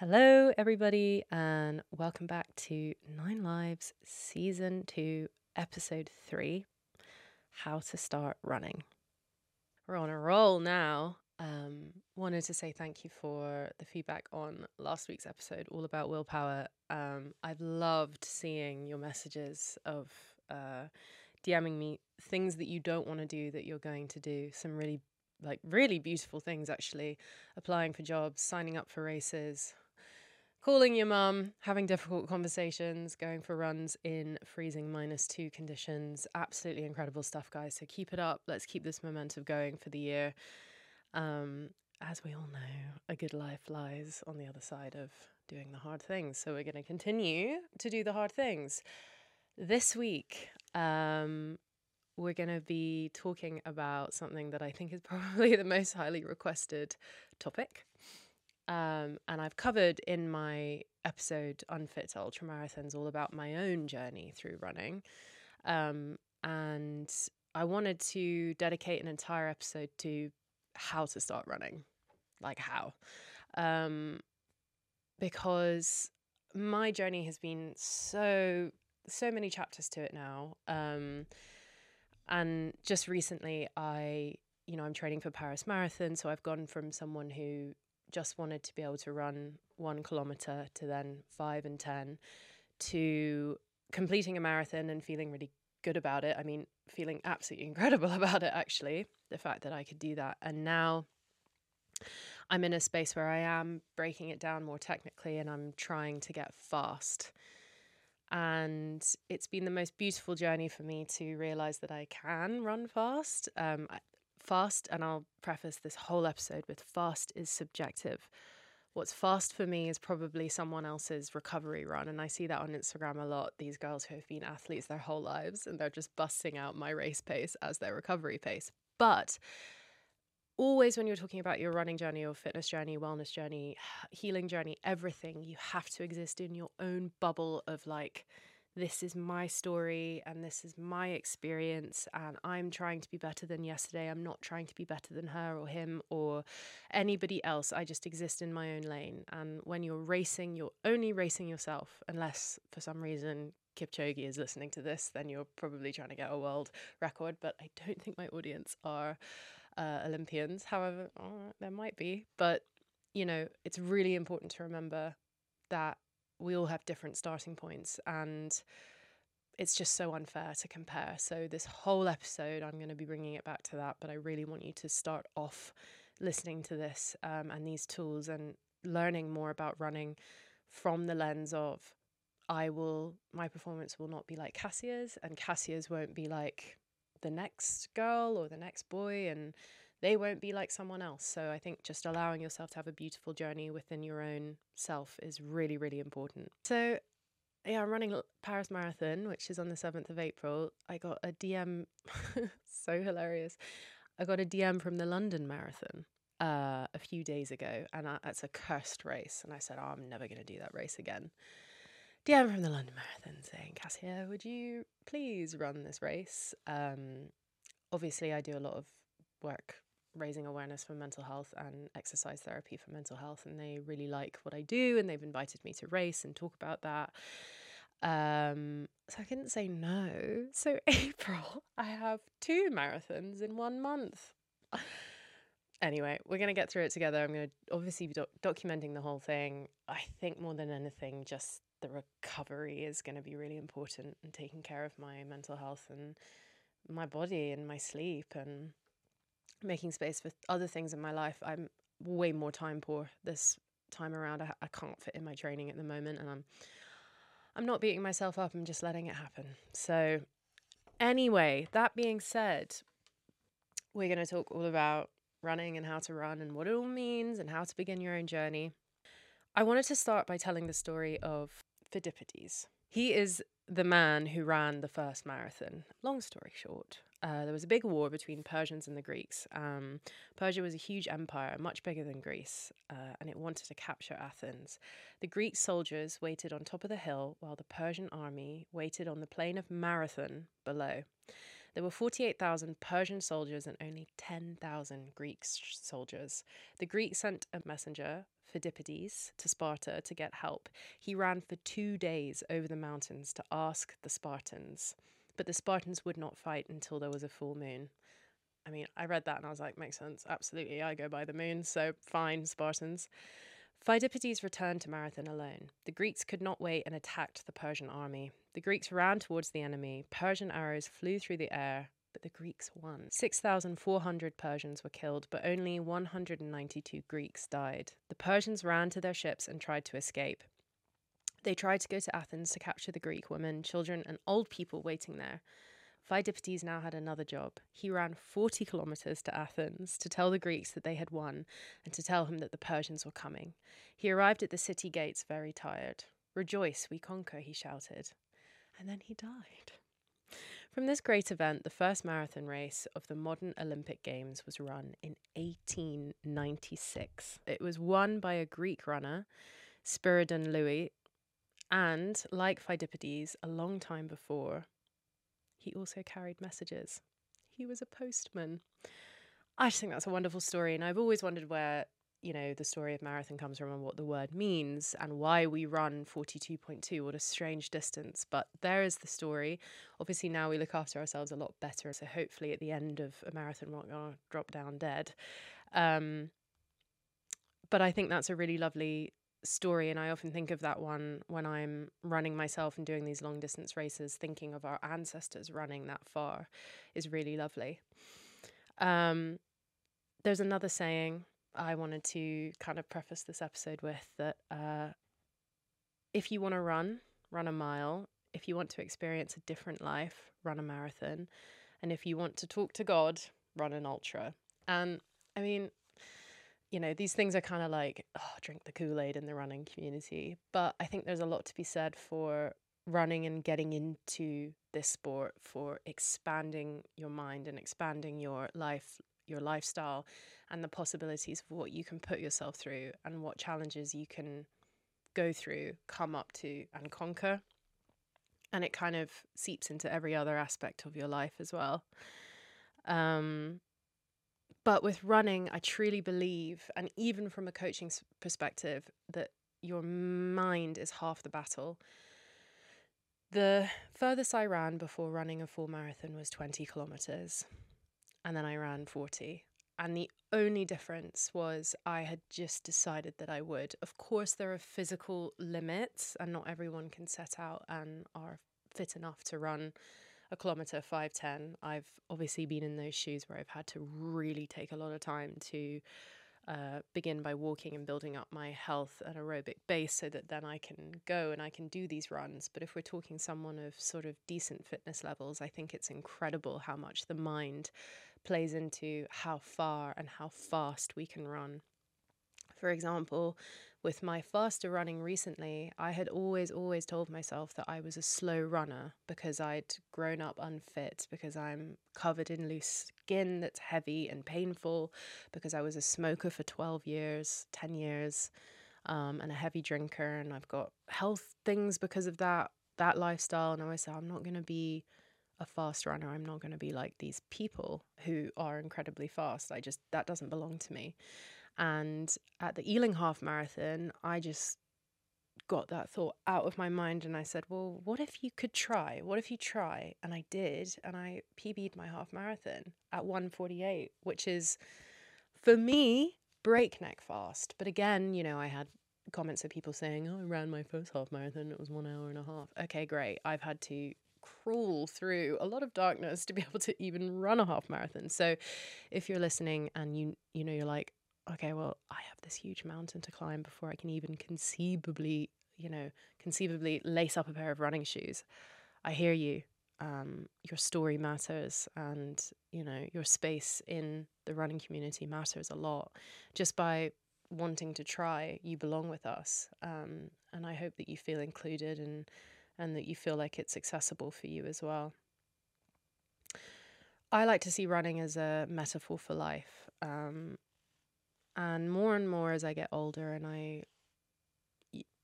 Hello, everybody, and welcome back to Nine Lives Season 2, Episode 3 How to Start Running. We're on a roll now. Um, wanted to say thank you for the feedback on last week's episode, all about willpower. Um, I've loved seeing your messages of uh, DMing me things that you don't want to do that you're going to do. Some really, like, really beautiful things actually. Applying for jobs, signing up for races, calling your mum, having difficult conversations, going for runs in freezing minus two conditions. Absolutely incredible stuff, guys. So keep it up. Let's keep this momentum going for the year. Um, as we all know, a good life lies on the other side of doing the hard things. So we're going to continue to do the hard things. This week, um, we're going to be talking about something that I think is probably the most highly requested topic. Um, and I've covered in my episode Unfit to Ultramarathons all about my own journey through running. Um, and I wanted to dedicate an entire episode to how to start running, like how. Um, because my journey has been so, so many chapters to it now. Um, and just recently, I, you know, I'm training for Paris Marathon. So I've gone from someone who just wanted to be able to run one kilometer to then five and 10 to completing a marathon and feeling really good about it. I mean, feeling absolutely incredible about it, actually, the fact that I could do that. And now I'm in a space where I am breaking it down more technically and I'm trying to get fast. And it's been the most beautiful journey for me to realize that I can run fast. Um, fast, and I'll preface this whole episode with fast is subjective. What's fast for me is probably someone else's recovery run. And I see that on Instagram a lot. These girls who have been athletes their whole lives and they're just busting out my race pace as their recovery pace. But always when you're talking about your running journey or fitness journey, wellness journey, healing journey, everything, you have to exist in your own bubble of like, this is my story and this is my experience and I'm trying to be better than yesterday. I'm not trying to be better than her or him or anybody else. I just exist in my own lane. And when you're racing, you're only racing yourself, unless for some reason Kipchoge is listening to this, then you're probably trying to get a world record. But I don't think my audience are uh, Olympians. However, uh, there might be. But, you know, it's really important to remember that we all have different starting points and it's just so unfair to compare. So, this whole episode, I'm going to be bringing it back to that, but I really want you to start off listening to this um, and these tools and learning more about running from the lens of I will, my performance will not be like Cassia's, and Cassia's won't be like the next girl or the next boy. And they won't be like someone else. So I think just allowing yourself to have a beautiful journey within your own self is really, really important. So yeah, I'm running Paris Marathon, which is on the 7th of April. I got a DM, so hilarious. I got a DM from the London Marathon uh, a few days ago, and I, it's a cursed race. And I said, oh, I'm never going to do that race again. DM from the London Marathon saying, Cassia, would you please run this race? Um, obviously, I do a lot of work raising awareness for mental health and exercise therapy for mental health and they really like what I do and they've invited me to race and talk about that. Um, so I couldn't say no. So April, I have two marathons in one month. anyway, we're going to get through it together. I'm going to obviously be doc- documenting the whole thing. I think more than anything, just the recovery is going to be really important and taking care of my mental health and my body and my sleep and making space for other things in my life. I'm way more time poor this time around. I, I can't fit in my training at the moment, and I'm I'm not beating myself up. I'm just letting it happen. So, anyway, that being said, we're going to talk all about running and how to run and what it all means and how to begin your own journey. I wanted to start by telling the story of Pheidippides. He is the man who ran the first marathon. Long story short, uh, there was a big war between Persians and the Greeks. Um, Persia was a huge empire, much bigger than Greece, uh, and it wanted to capture Athens. The Greek soldiers waited on top of the hill while the Persian army waited on the plain of Marathon below. There were 48,000 Persian soldiers and only 10,000 Greek soldiers. The Greeks sent a messenger, Pheidippides, to Sparta to get help. He ran for two days over the mountains to ask the Spartans, but the Spartans would not fight until there was a full moon. I mean, I read that and I was like, makes sense. Absolutely. I go by the moon, so fine, Spartans. Pheidippides returned to Marathon alone. The Greeks could not wait and attacked the Persian army. The Greeks ran towards the enemy. Persian arrows flew through the air, but the Greeks won. 6,400 Persians were killed, but only 192 Greeks died. The Persians ran to their ships and tried to escape. They tried to go to Athens to capture the Greek women, children, and old people waiting there. Pheidippides now had another job. He ran 40 kilometers to Athens to tell the Greeks that they had won and to tell him that the Persians were coming. He arrived at the city gates very tired. Rejoice, we conquer, he shouted. And then he died. From this great event, the first marathon race of the modern Olympic Games was run in 1896. It was won by a Greek runner, Spiridon Louis, and, like Pheidippides, a long time before, he also carried messages. He was a postman. I just think that's a wonderful story. And I've always wondered where, you know, the story of marathon comes from and what the word means and why we run 42.2. What a strange distance. But there is the story. Obviously, now we look after ourselves a lot better. So hopefully at the end of a marathon, we're not going to drop down dead. Um, but I think that's a really lovely story and I often think of that one when I'm running myself and doing these long distance races thinking of our ancestors running that far is really lovely. Um, there's another saying I wanted to kind of preface this episode with that uh, if you want to run, run a mile. If you want to experience a different life, run a marathon. And if you want to talk to God, run an ultra. And I mean, you know, these things are kind of like, oh, drink the Kool Aid in the running community. But I think there's a lot to be said for running and getting into this sport, for expanding your mind and expanding your life, your lifestyle, and the possibilities of what you can put yourself through and what challenges you can go through, come up to, and conquer. And it kind of seeps into every other aspect of your life as well. Um, but with running, I truly believe, and even from a coaching perspective, that your mind is half the battle. The furthest I ran before running a full marathon was 20 kilometers, and then I ran 40. And the only difference was I had just decided that I would. Of course, there are physical limits, and not everyone can set out and are fit enough to run a kilometer 510 i've obviously been in those shoes where i've had to really take a lot of time to uh, begin by walking and building up my health and aerobic base so that then I can go and I can do these runs. But if we're talking someone of sort of decent fitness levels, I think it's incredible how much the mind plays into how far and how fast we can run. For example, with my faster running recently, I had always, always told myself that I was a slow runner because I'd grown up unfit, because I'm covered in loose skin that's heavy and painful, because I was a smoker for 12 years, 10 years, um, and a heavy drinker, and I've got health things because of that that lifestyle. And I always say, I'm not going to be a fast runner. I'm not going to be like these people who are incredibly fast. I just, that doesn't belong to me. And at the Ealing Half Marathon, I just got that thought out of my mind and I said, well, what if you could try? What if you try? And I did. And I PB'd my half marathon at 148, which is for me breakneck fast. But again, you know, I had comments of people saying, oh, I ran my first half marathon. It was one hour and a half. Okay, great. I've had to crawl through a lot of darkness to be able to even run a half marathon. So if you're listening and you you know you're like okay, well, I have this huge mountain to climb before I can even conceivably, you know, conceivably lace up a pair of running shoes. I hear you. Um, your story matters, and you know your space in the running community matters a lot. Just by wanting to try, you belong with us, um, and I hope that you feel included and and that you feel like it's accessible for you as well. I like to see running as a metaphor for life. Um, and more and more as I get older and I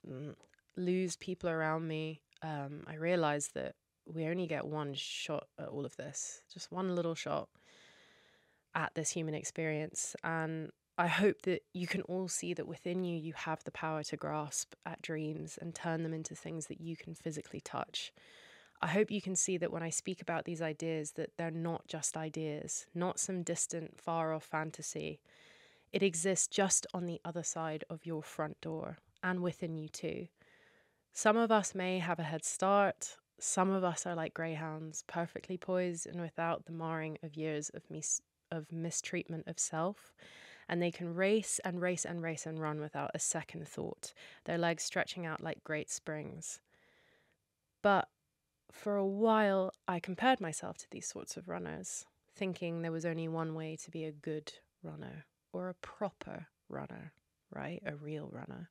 mm, lose people around me, um, I realize that we only get one shot at all of this, just one little shot at this human experience. And I hope that you can all see that within you, you have the power to grasp at dreams and turn them into things that you can physically touch. I hope you can see that when I speak about these ideas that they're not just ideas, not some distant far off fantasy. It exists just on the other side of your front door and within you too. Some of us may have a head start. Some of us are like greyhounds, perfectly poised and without the marring of years of mis- of mistreatment of self. And they can race and race and race and run without a second thought, their legs stretching out like great springs. But for a while, I compared myself to these sorts of runners, thinking there was only one way to be a good runner or a proper runner, right? A real runner.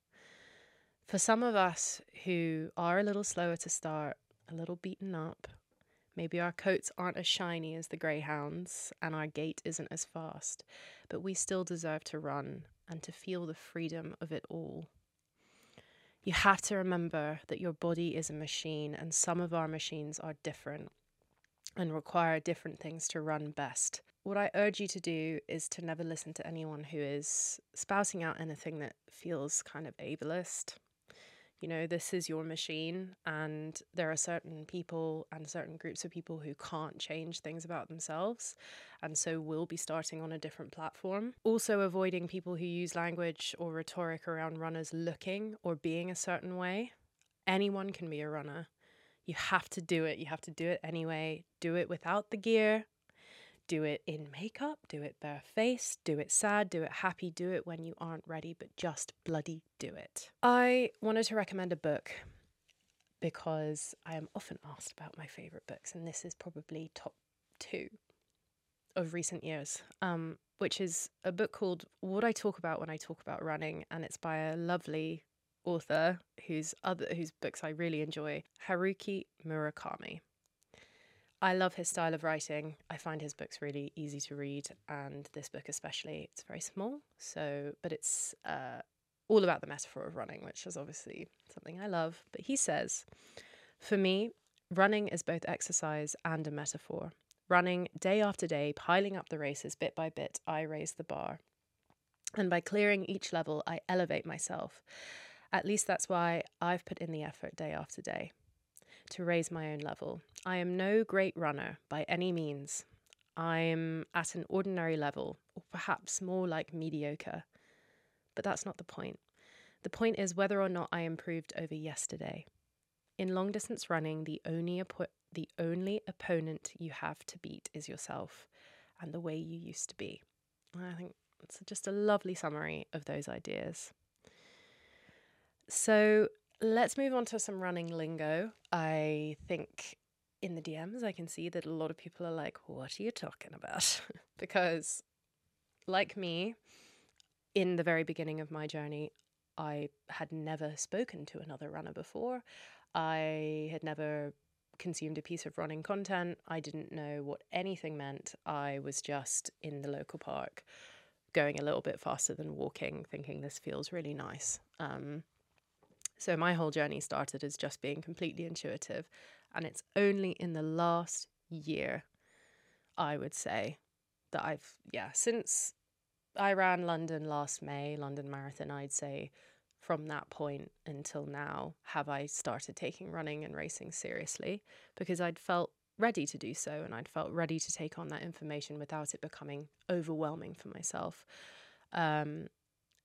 For some of us who are a little slower to start, a little beaten up, maybe our coats aren't as shiny as the greyhounds and our gait isn't as fast, but we still deserve to run and to feel the freedom of it all. You have to remember that your body is a machine, and some of our machines are different and require different things to run best. What I urge you to do is to never listen to anyone who is spouting out anything that feels kind of ableist you know, this is your machine, and there are certain people and certain groups of people who can't change things about themselves, and so will be starting on a different platform. Also, avoiding people who use language or rhetoric around runners looking or being a certain way. Anyone can be a runner. You have to do it. You have to do it anyway. Do it without the gear, do it in makeup, do it barefaced, do it sad, do it happy, do it when you aren't ready, but just bloody do it. I wanted to recommend a book because I am often asked about my favourite books, and this is probably top two of recent years, um, which is a book called What I Talk About When I Talk About Running, and it's by a lovely author whose other whose books I really enjoy, Haruki Murakami. I love his style of writing. I find his books really easy to read, and this book especially. It's very small, so but it's uh, all about the metaphor of running, which is obviously something I love. But he says, for me, running is both exercise and a metaphor. Running day after day, piling up the races bit by bit, I raise the bar. And by clearing each level, I elevate myself. At least that's why I've put in the effort day after day to raise my own level. I am no great runner by any means. I'm at an ordinary level, or perhaps more like mediocre. But that's not the point. The point is whether or not I improved over yesterday. In long distance running, the only, the only opponent you have to beat is yourself and the way you used to be. I think it's just a lovely summary of those ideas. So, Let's move on to some running lingo. I think in the DMs, I can see that a lot of people are like, What are you talking about? because, like me, in the very beginning of my journey, I had never spoken to another runner before. I had never consumed a piece of running content. I didn't know what anything meant. I was just in the local park going a little bit faster than walking, thinking this feels really nice. Um, so my whole journey started as just being completely intuitive. And it's only in the last year, I would say, that I've, yeah, since I ran London last May, London Marathon, I'd say from that point until now, have I started taking running and racing seriously because I'd felt ready to do so and I'd felt ready to take on that information without it becoming overwhelming for myself. Um,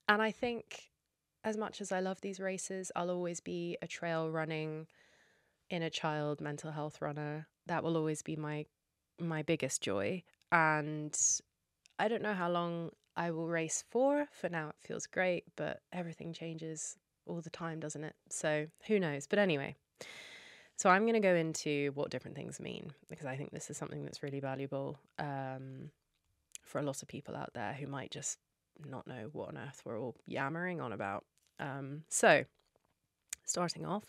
and I think as much as I love these races, I'll always be a trail running inner child mental health runner. That will always be my my biggest joy. And I don't know how long I will race for. For now it feels great, but everything changes all the time, doesn't it? So who knows? But anyway. So I'm going to go into what different things mean because I think this is something that's really valuable um, for a lot of people out there who might just not know what on earth we're all yammering on about. Um, so, starting off,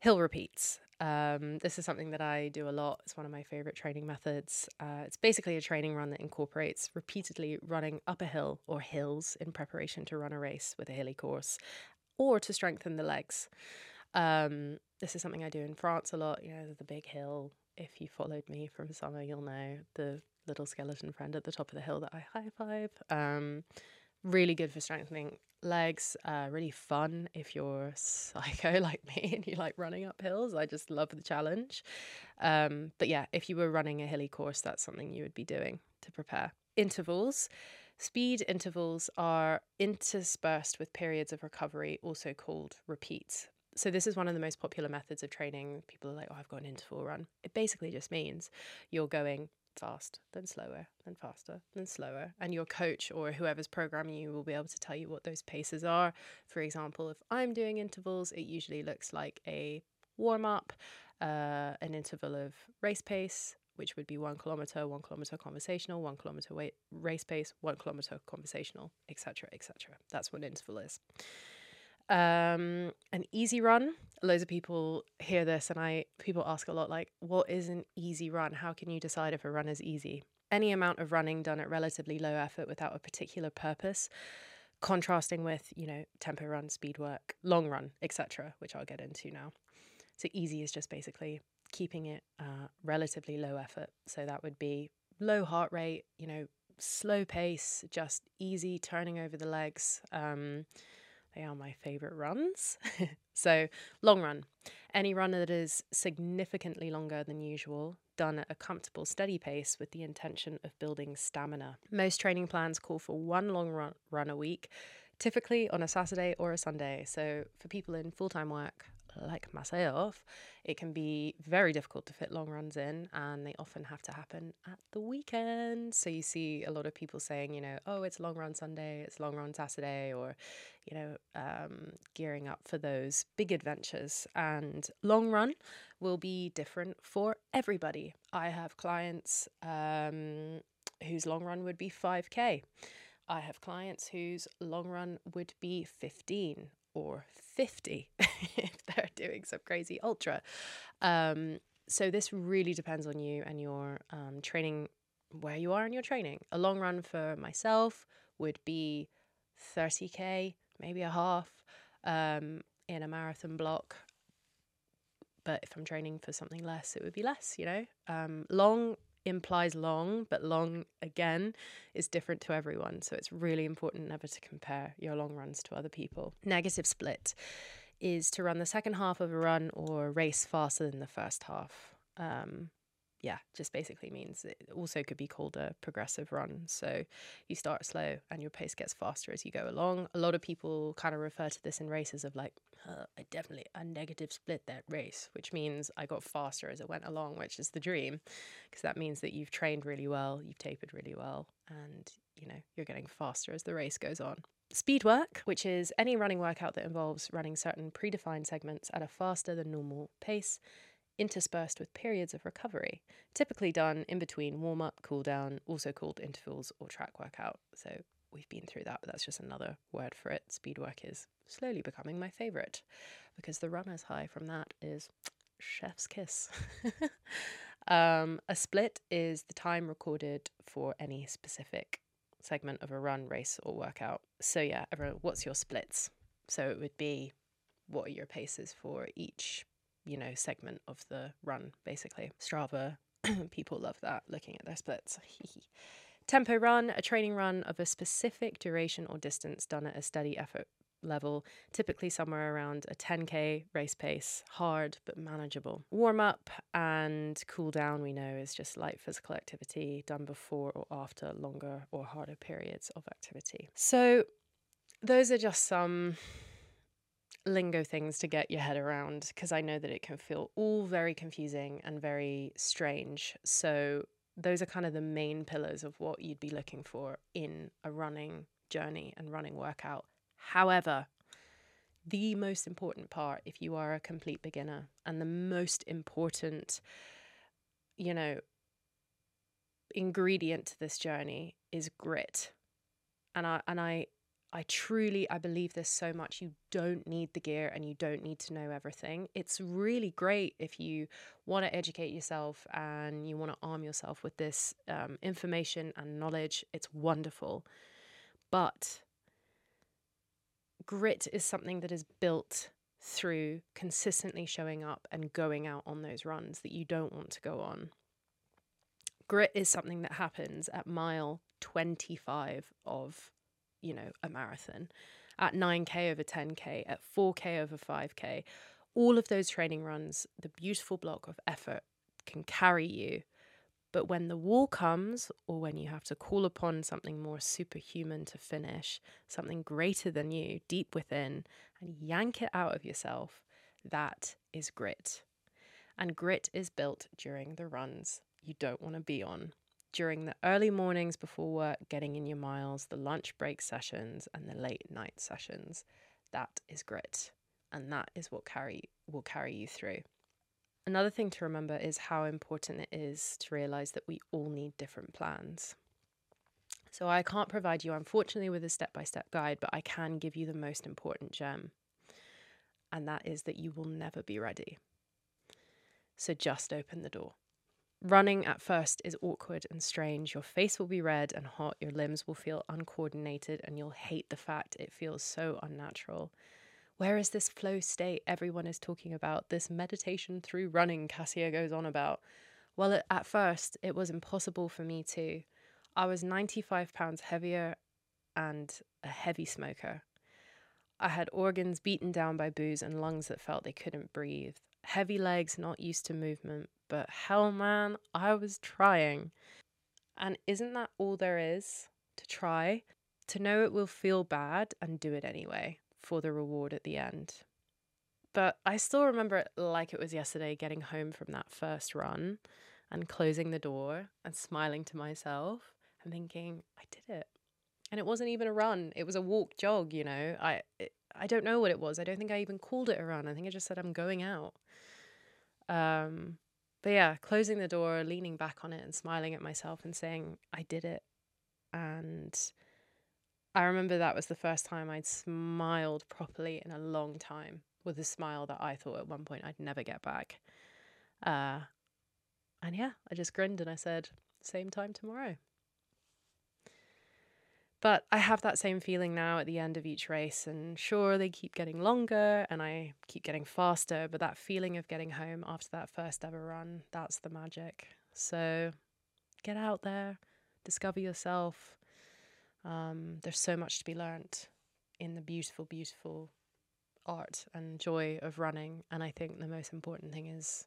hill repeats. Um, this is something that I do a lot. It's one of my favorite training methods. Uh, it's basically a training run that incorporates repeatedly running up a hill or hills in preparation to run a race with a hilly course or to strengthen the legs. Um, this is something I do in France a lot. You know, the big hill. If you followed me from summer, you'll know the little skeleton friend at the top of the hill that I high five. Um, really good for strengthening legs. Uh, really fun if you're psycho like me and you like running up hills. I just love the challenge. Um, but yeah, if you were running a hilly course, that's something you would be doing to prepare. Intervals. Speed intervals are interspersed with periods of recovery, also called repeats. So, this is one of the most popular methods of training. People are like, oh, I've got an interval run. It basically just means you're going fast, then slower, then faster, then slower. And your coach or whoever's programming you will be able to tell you what those paces are. For example, if I'm doing intervals, it usually looks like a warm up, uh, an interval of race pace, which would be one kilometer, one kilometer conversational, one kilometer weight, race pace, one kilometer conversational, etc., etc. That's what an interval is. Um, an easy run. Loads of people hear this, and I people ask a lot, like, "What is an easy run? How can you decide if a run is easy?" Any amount of running done at relatively low effort without a particular purpose, contrasting with you know tempo run, speed work, long run, etc., which I'll get into now. So easy is just basically keeping it uh, relatively low effort. So that would be low heart rate, you know, slow pace, just easy turning over the legs. Um, they are my favorite runs. so, long run. Any run that is significantly longer than usual, done at a comfortable, steady pace with the intention of building stamina. Most training plans call for one long run, run a week, typically on a Saturday or a Sunday. So, for people in full time work, like myself, it can be very difficult to fit long runs in, and they often have to happen at the weekend. So you see a lot of people saying, you know, oh, it's long run Sunday, it's long run Saturday, or, you know, um, gearing up for those big adventures. And long run will be different for everybody. I have clients um, whose long run would be 5K. I have clients whose long run would be 15 or 50 if they're doing some crazy ultra. Um, so this really depends on you and your um, training, where you are in your training. A long run for myself would be 30k, maybe a half um, in a marathon block. But if I'm training for something less, it would be less, you know. Um, long implies long, but long again is different to everyone. So it's really important never to compare your long runs to other people. Negative split is to run the second half of a run or race faster than the first half. Um, yeah, just basically means it also could be called a progressive run. So you start slow and your pace gets faster as you go along. A lot of people kind of refer to this in races of like, uh, I definitely a negative split that race, which means I got faster as it went along, which is the dream, because that means that you've trained really well, you've tapered really well, and you know you're getting faster as the race goes on. Speed work, which is any running workout that involves running certain predefined segments at a faster than normal pace interspersed with periods of recovery, typically done in between warm up, cool down, also called intervals or track workout. So we've been through that, but that's just another word for it. Speed work is slowly becoming my favorite because the runner's high from that is chef's kiss. um, a split is the time recorded for any specific segment of a run, race, or workout. So, yeah, everyone, what's your splits? So, it would be what are your paces for each you know, segment of the run, basically. Strava, people love that, looking at their splits. Tempo run, a training run of a specific duration or distance done at a steady effort level, typically somewhere around a 10k race pace, hard but manageable. Warm up and cool down, we know, is just light physical activity done before or after longer or harder periods of activity. So, those are just some lingo things to get your head around because I know that it can feel all very confusing and very strange. So, those are kind of the main pillars of what you'd be looking for in a running journey and running workout. However, the most important part, if you are a complete beginner, and the most important, you know, ingredient to this journey is grit. And I and I I truly I believe this so much. You don't need the gear and you don't need to know everything. It's really great if you want to educate yourself and you want to arm yourself with this um, information and knowledge. It's wonderful, but grit is something that is built through consistently showing up and going out on those runs that you don't want to go on. Grit is something that happens at mile 25 of, you know, a marathon, at 9K over 10K, at 4K over 5K. All of those training runs, the beautiful block of effort can carry you but when the wall comes, or when you have to call upon something more superhuman to finish, something greater than you deep within, and yank it out of yourself, that is grit. And grit is built during the runs you don't want to be on. During the early mornings before work, getting in your miles, the lunch break sessions, and the late night sessions. That is grit. And that is what carry will carry you through. Another thing to remember is how important it is to realize that we all need different plans. So, I can't provide you, unfortunately, with a step by step guide, but I can give you the most important gem, and that is that you will never be ready. So, just open the door. Running at first is awkward and strange. Your face will be red and hot, your limbs will feel uncoordinated, and you'll hate the fact it feels so unnatural. Where is this flow state everyone is talking about? This meditation through running, Cassia goes on about. Well, at first, it was impossible for me to. I was 95 pounds heavier and a heavy smoker. I had organs beaten down by booze and lungs that felt they couldn't breathe. Heavy legs, not used to movement, but hell, man, I was trying. And isn't that all there is to try? To know it will feel bad and do it anyway for the reward at the end. But I still remember it like it was yesterday getting home from that first run and closing the door and smiling to myself and thinking, I did it. And it wasn't even a run, it was a walk jog, you know. I it, I don't know what it was. I don't think I even called it a run. I think I just said I'm going out. Um but yeah, closing the door, leaning back on it and smiling at myself and saying, I did it. And I remember that was the first time I'd smiled properly in a long time with a smile that I thought at one point I'd never get back. Uh, and yeah, I just grinned and I said, same time tomorrow. But I have that same feeling now at the end of each race, and sure, they keep getting longer and I keep getting faster, but that feeling of getting home after that first ever run, that's the magic. So get out there, discover yourself, um, there's so much to be learnt in the beautiful, beautiful art and joy of running. And I think the most important thing is,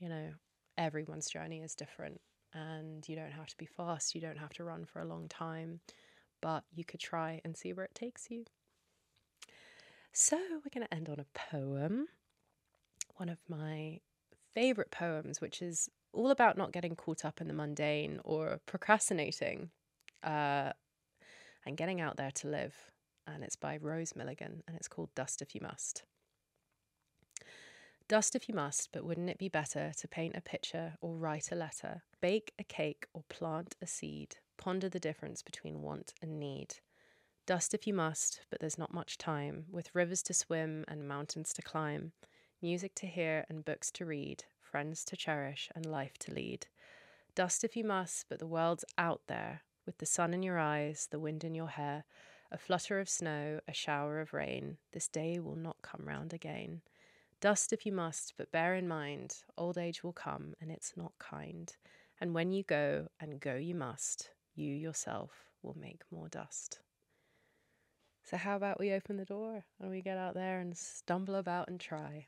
you know, everyone's journey is different and you don't have to be fast, you don't have to run for a long time, but you could try and see where it takes you. So, we're going to end on a poem, one of my favorite poems, which is all about not getting caught up in the mundane or procrastinating. Uh, and getting out there to live. And it's by Rose Milligan and it's called Dust If You Must. Dust if you must, but wouldn't it be better to paint a picture or write a letter, bake a cake or plant a seed, ponder the difference between want and need? Dust if you must, but there's not much time, with rivers to swim and mountains to climb, music to hear and books to read, friends to cherish and life to lead. Dust if you must, but the world's out there, with the sun in your eyes, the wind in your hair, a flutter of snow, a shower of rain, this day will not come round again. Dust if you must, but bear in mind, old age will come and it's not kind. And when you go, and go you must, you yourself will make more dust. So, how about we open the door and we get out there and stumble about and try?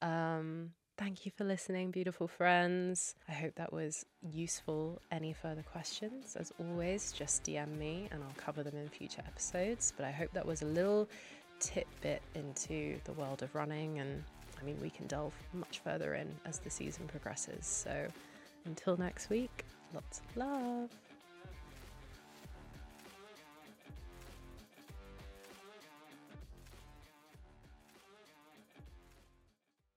Um, Thank you for listening, beautiful friends. I hope that was useful. Any further questions, as always, just DM me and I'll cover them in future episodes. But I hope that was a little tidbit into the world of running. And I mean, we can delve much further in as the season progresses. So until next week, lots of love.